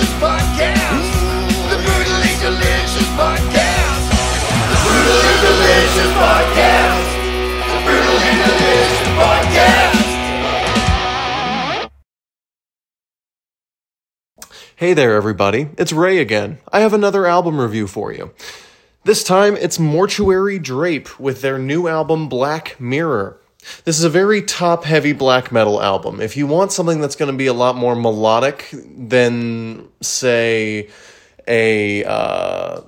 Delicious Podcast. The Brutally Delicious Podcast. The Brutally Delicious Podcast. The Brutally Delicious Podcast. Hey there, everybody. It's Ray again. I have another album review for you. This time, it's Mortuary Drape with their new album Black Mirror. This is a very top heavy black metal album. If you want something that's going to be a lot more melodic than, say, a. Uh,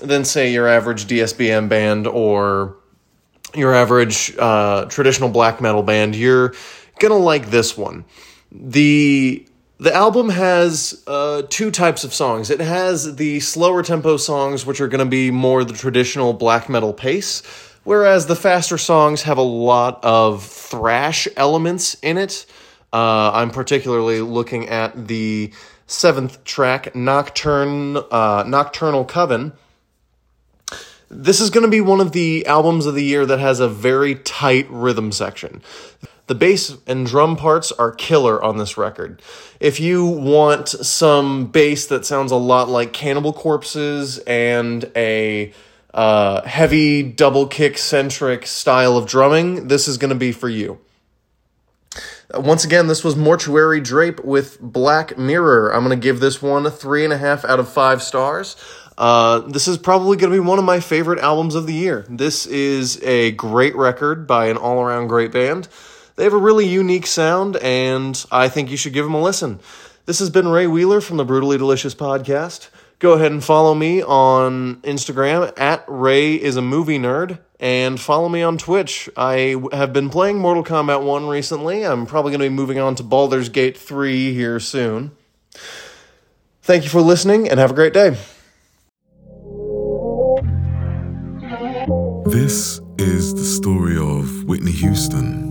than, say, your average DSBM band or your average uh, traditional black metal band, you're gonna like this one. The the album has uh, two types of songs. It has the slower tempo songs, which are going to be more the traditional black metal pace, whereas the faster songs have a lot of thrash elements in it. Uh, I'm particularly looking at the seventh track, Nocturne, uh, Nocturnal Coven. This is going to be one of the albums of the year that has a very tight rhythm section. The bass and drum parts are killer on this record. If you want some bass that sounds a lot like Cannibal Corpse's and a uh, heavy double kick centric style of drumming, this is going to be for you. Uh, Once again, this was Mortuary Drape with Black Mirror. I'm going to give this one a three and a half out of five stars. Uh, this is probably going to be one of my favorite albums of the year. This is a great record by an all around great band. They have a really unique sound, and I think you should give them a listen. This has been Ray Wheeler from the Brutally Delicious podcast. Go ahead and follow me on Instagram at Ray is a movie nerd and follow me on Twitch. I have been playing Mortal Kombat 1 recently. I'm probably going to be moving on to Baldur's Gate 3 here soon. Thank you for listening and have a great day. This is the story of Whitney Houston,